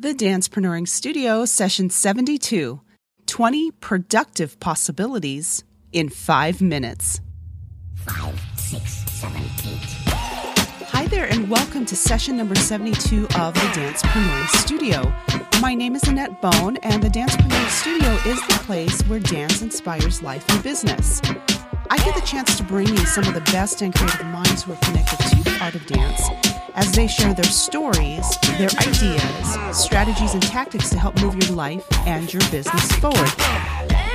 The Dancepreneuring Studio, session 72 20 productive possibilities in five minutes. Five, six, seven, eight. Hi there, and welcome to session number 72 of the Dancepreneuring Studio. My name is Annett Bone, and the Dancepreneuring Studio is the place where dance inspires life and business. I get the chance to bring you some of the best and creative minds who are connected to the art of dance as they share their stories, their ideas, strategies, and tactics to help move your life and your business forward.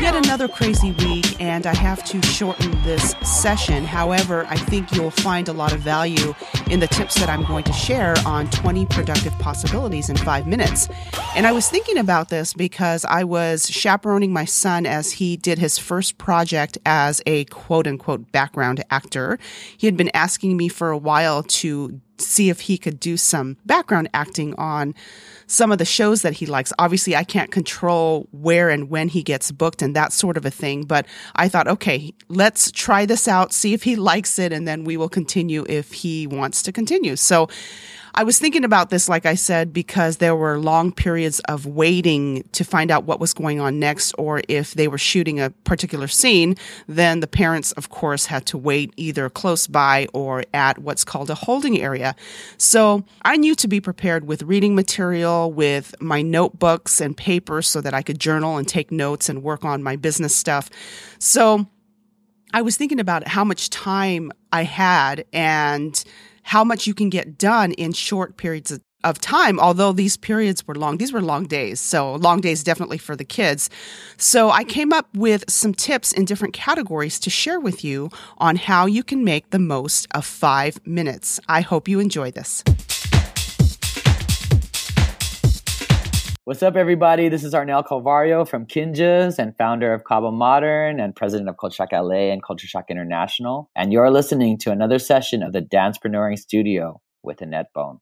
Yet another crazy week, and I have to shorten this session. However, I think you'll find a lot of value in the tips that I'm going to share on 20 productive possibilities in five minutes. And I was thinking about this because I was chaperoning my son as he did his first project as a quote unquote background actor. He had been asking me for a while to see if he could do some background acting on some of the shows that he likes. Obviously, I can't control where and when he gets booked and that sort of a thing, but I thought, okay, let's try this out, see if he likes it, and then we will continue if he wants to continue. So I was thinking about this, like I said, because there were long periods of waiting to find out what was going on next, or if they were shooting a particular scene, then the parents, of course, had to wait either close by or at what's called a holding area. So I knew to be prepared with reading material, with my notebooks and papers so that I could journal and take notes and work on my business stuff. So I was thinking about how much time I had and how much you can get done in short periods of time, although these periods were long. These were long days. So, long days definitely for the kids. So, I came up with some tips in different categories to share with you on how you can make the most of five minutes. I hope you enjoy this. What's up, everybody? This is Arnel Calvario from Kinjaz and founder of Kaba Modern and president of Culture Shock LA and Culture Shock International. And you're listening to another session of the Dancepreneuring Studio with Annett Bone.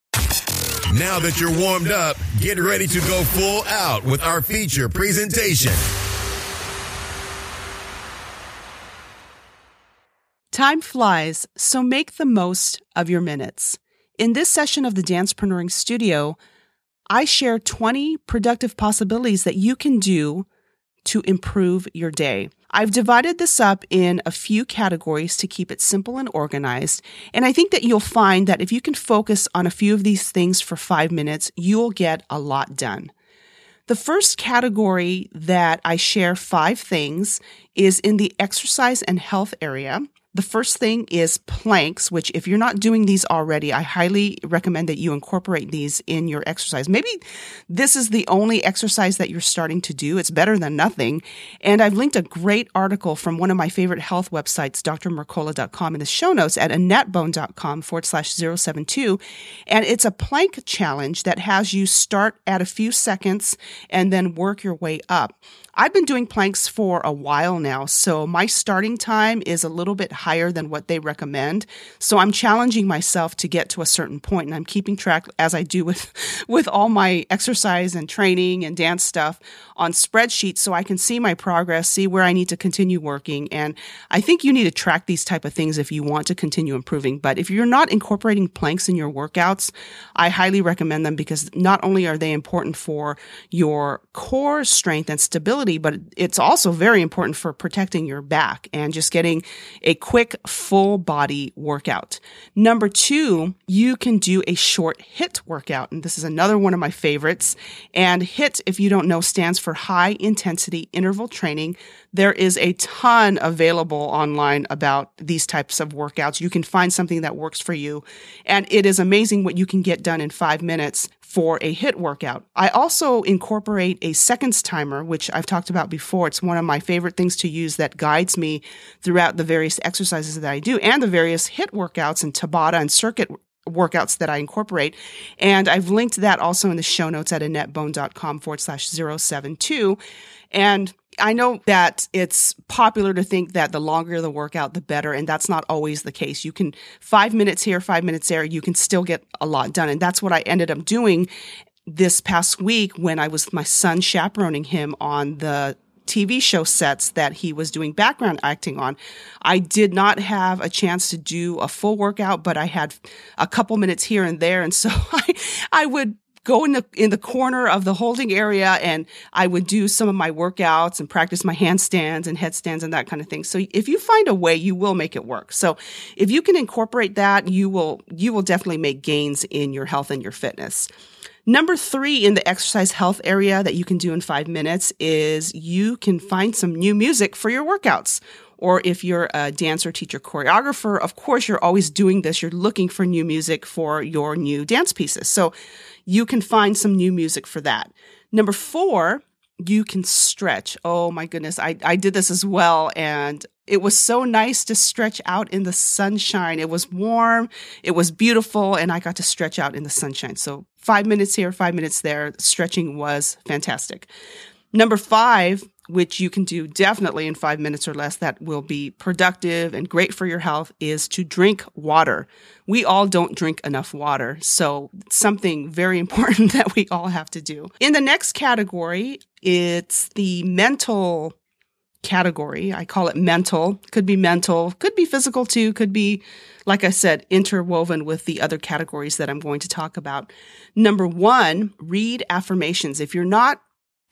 Now that you're warmed up, get ready to go full out with our feature presentation. Time flies, so make the most of your minutes. In this session of the Dancepreneuring Studio, I share 20 productive possibilities that you can do to improve your day. I've divided this up in a few categories to keep it simple and organized. And I think that you'll find that if you can focus on a few of these things for five minutes, you'll get a lot done. The first category that I share five things is in the exercise and health area. The first thing is planks, which if you're not doing these already, I highly recommend that you incorporate these in your exercise. Maybe this is the only exercise that you're starting to do. It's better than nothing. And I've linked a great article from one of my favorite health websites, drmercola.com in the show notes at annettbone.com forward slash 072. And it's a plank challenge that has you start at a few seconds and then work your way up. I've been doing planks for a while now, so my starting time is a little bit higher than what they recommend. So I'm challenging myself to get to a certain point and I'm keeping track as I do with with all my exercise and training and dance stuff on spreadsheets so I can see my progress, see where I need to continue working. And I think you need to track these type of things if you want to continue improving. But if you're not incorporating planks in your workouts, I highly recommend them because not only are they important for your core strength and stability, but it's also very important for protecting your back and just getting a quick full body workout. Number two, you can do a short HIIT workout. And this is another one of my favorites. And HIIT, if you don't know, stands for high intensity interval training. There is a ton available online about these types of workouts. You can find something that works for you. And it is amazing what you can get done in five minutes for a HIIT workout. I also incorporate a seconds timer, which I've talked about before. It's one of my favorite things to use that guides me throughout the various exercises that I do and the various HIIT workouts and Tabata and circuit workouts that I incorporate. And I've linked that also in the show notes at annettbone.com forward slash 072. And I know that it's popular to think that the longer the workout, the better. And that's not always the case. You can five minutes here, five minutes there, you can still get a lot done. And that's what I ended up doing this past week when I was my son chaperoning him on the TV show sets that he was doing background acting on. I did not have a chance to do a full workout, but I had a couple minutes here and there. And so I, I would go in the in the corner of the holding area and I would do some of my workouts and practice my handstands and headstands and that kind of thing. So if you find a way, you will make it work. So if you can incorporate that, you will you will definitely make gains in your health and your fitness. Number three in the exercise health area that you can do in five minutes is you can find some new music for your workouts or if you're a dancer, teacher, choreographer, of course, you're always doing this. You're looking for new music for your new dance pieces. So you can find some new music for that. Number four, you can stretch. Oh my goodness. I, I did this as well. And it was so nice to stretch out in the sunshine. It was warm. It was beautiful. And I got to stretch out in the sunshine. So five minutes here, five minutes there. Stretching was fantastic. Number five, which you can do definitely in five minutes or less, that will be productive and great for your health, is to drink water. We all don't drink enough water. So, something very important that we all have to do. In the next category, it's the mental category. I call it mental. Could be mental, could be physical too, could be, like I said, interwoven with the other categories that I'm going to talk about. Number one, read affirmations. If you're not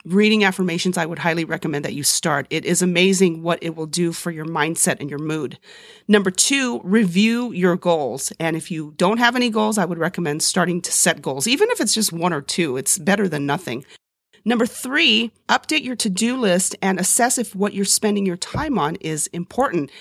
reading affirmations, I would highly recommend that you start. It is amazing what it will do for your mindset and your mood. Number two, review your goals. And if you don't have any goals, I would recommend starting to set goals. Even if it's just one or two, it's better than nothing. Number three, update your to do list and assess if what you're spending your time on is important.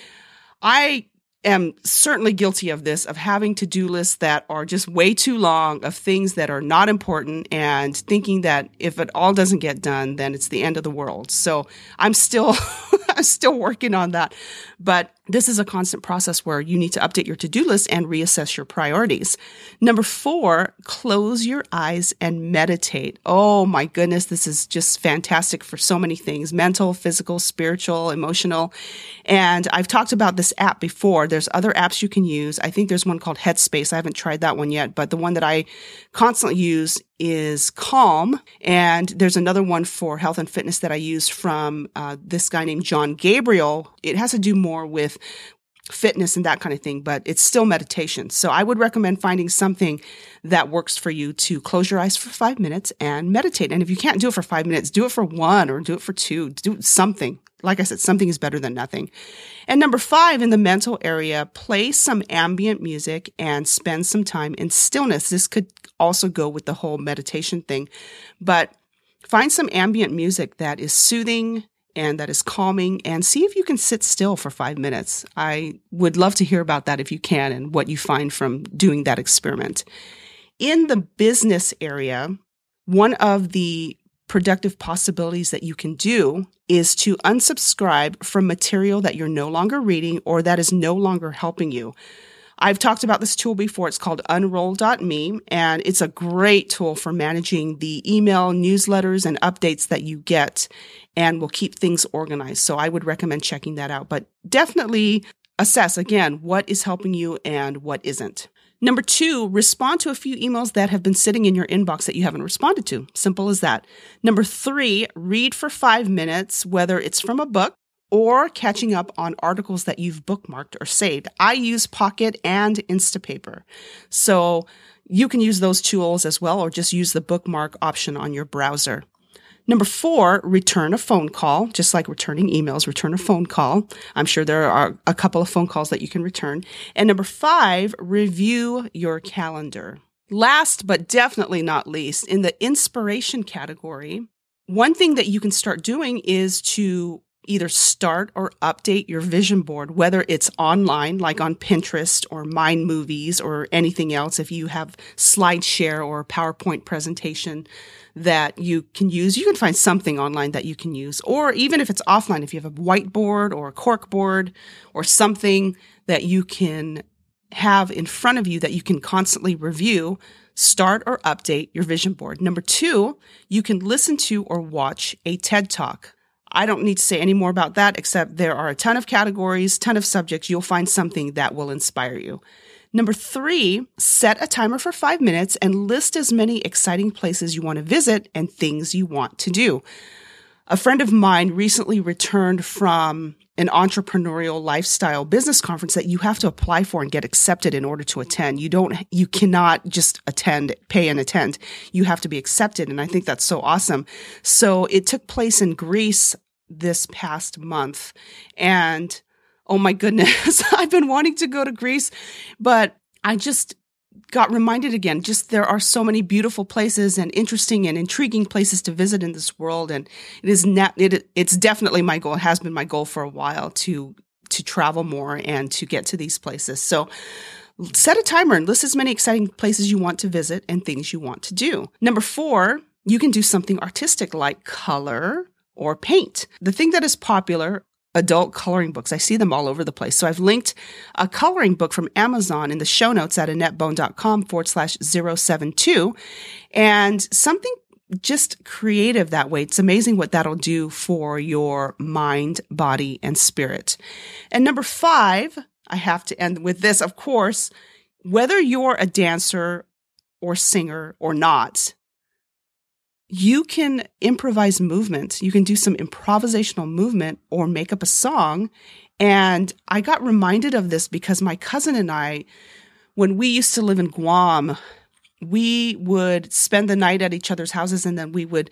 I am certainly guilty of this, of having to do lists that are just way too long, of things that are not important, and thinking that if it all doesn't get done, then it's the end of the world. So I'm still, I'm still working on that. But this is a constant process where you need to update your to do list and reassess your priorities. Number four, close your eyes and meditate. Oh my goodness, this is just fantastic for so many things mental, physical, spiritual, emotional. And I've talked about this app before. There's other apps you can use. I think there's one called Headspace. I haven't tried that one yet, but the one that I constantly use is Calm. And there's another one for health and fitness that I use from uh, this guy named Jon Gabriel. It has to do more with fitness and that kind of thing, but it's still meditation. So I would recommend finding something that works for you to close your eyes for five minutes and meditate. And if you can't do it for five minutes, do it for one or do it for two, do something. Like I said, something is better than nothing. And number five, in the mental area, play some ambient music and spend some time in stillness. This could also go with the whole meditation thing, but find some ambient music that is soothing and that is calming and see if you can sit still for five minutes. I would love to hear about that if you can and what you find from doing that experiment. In the business area, one of the productive possibilities that you can do is to unsubscribe from material that you're no longer reading or that is no longer helping you. I've talked about this tool before. It's called unroll.me and it's a great tool for managing the email newsletters and updates that you get and will keep things organized. So I would recommend checking that out, but definitely assess again what is helping you and what isn't. Number two, respond to a few emails that have been sitting in your inbox that you haven't responded to. Simple as that. Number three, read for five minutes, whether it's from a book or catching up on articles that you've bookmarked or saved. I use Pocket and Instapaper. So you can use those tools as well, or just use the bookmark option on your browser. Number four, return a phone call, just like returning emails, return a phone call. I'm sure there are a couple of phone calls that you can return. And number five, review your calendar. Last but definitely not least, in the inspiration category, one thing that you can start doing is to either start or update your vision board, whether it's online, like on Pinterest or Mind Movies or anything else. If you have SlideShare or PowerPoint presentation that you can use, you can find something online that you can use. Or even if it's offline, if you have a whiteboard or a cork board or something that you can have in front of you that you can constantly review, start or update your vision board. Number two, you can listen to or watch a TED Talk. I don't need to say any more about that, except there are a ton of categories, ton of subjects. You'll find something that will inspire you. Number three, set a timer for five minutes and list as many exciting places you want to visit and things you want to do. A friend of mine recently returned from an entrepreneurial lifestyle business conference that you have to apply for and get accepted in order to attend. You don't, you cannot just attend, pay and attend. You have to be accepted. And I think that's so awesome. So it took place in Greece this past month. And oh my goodness, I've been wanting to go to Greece, but I just got reminded again just there are so many beautiful places and interesting and intriguing places to visit in this world. And it is ne- it, it's definitely my goal it has been my goal for a while to to travel more and to get to these places. So set a timer and list as many exciting places you want to visit and things you want to do. Number 4 you can do something artistic like color or paint. The thing that is popular adult coloring books. I see them all over the place. So I've linked a coloring book from Amazon in the show notes at annettbone.com forward slash 072 and something just creative that way. It's amazing what that'll do for your mind, body, and spirit. And number five, I have to end with this, of course, whether you're a dancer or singer or not, you can improvise movement. You can do some improvisational movement or make up a song. And I got reminded of this because my cousin and I, when we used to live in Guam, we would spend the night at each other's houses and then we would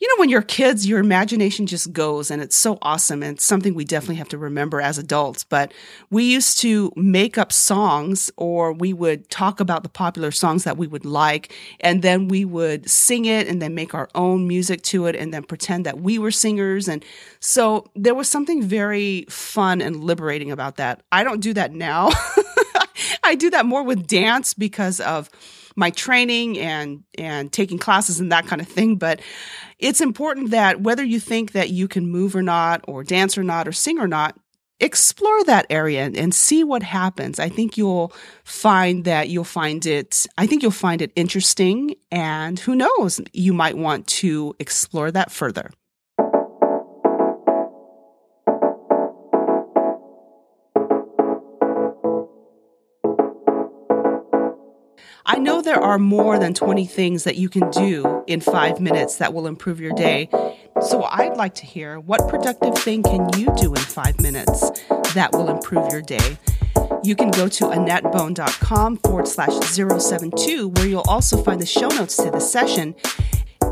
you know when you're kids your imagination just goes and it's so awesome and something we definitely have to remember as adults. But we used to make up songs or we would talk about the popular songs that we would like and then we would sing it and then make our own music to it and then pretend that we were singers. And so there was something very fun and liberating about that. I don't do that now. I do that more with dance because of my training and and taking classes and that kind of thing but it's important that whether you think that you can move or not or dance or not or sing or not explore that area and, and see what happens. I think you'll find that you'll find it i think you'll find it interesting and who knows you might want to explore that further I know there are more than 20 things that you can do in five minutes that will improve your day. So I'd like to hear what productive thing can you do in five minutes that will improve your day? You can go to annettbone.com forward slash 072, where you'll also find the show notes to the session.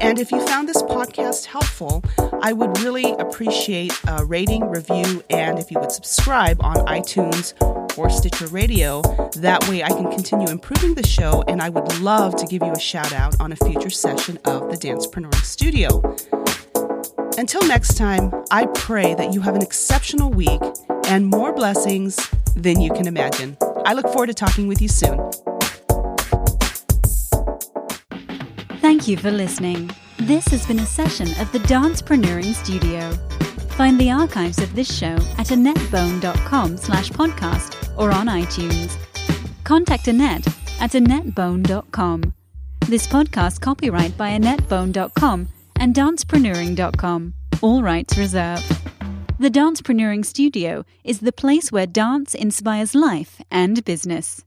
And if you found this podcast helpful, I would really appreciate a rating, review, and if you would subscribe on iTunes or Stitcher Radio. That way I can continue improving the show, and I would love to give you a shout out on a future session of the Dancepreneuring Studio. Until next time, I pray that you have an exceptional week and more blessings than you can imagine. I look forward to talking with you soon. Thank you for listening. This has been a session of the Dancepreneuring Studio. Find the archives of this show at annettbone.com slash podcast or on iTunes. Contact Annett at annettbone.com. This podcast copyright by annettbone.com and dancepreneuring.com. All rights reserved. The Dancepreneuring Studio is the place where dance inspires life and business.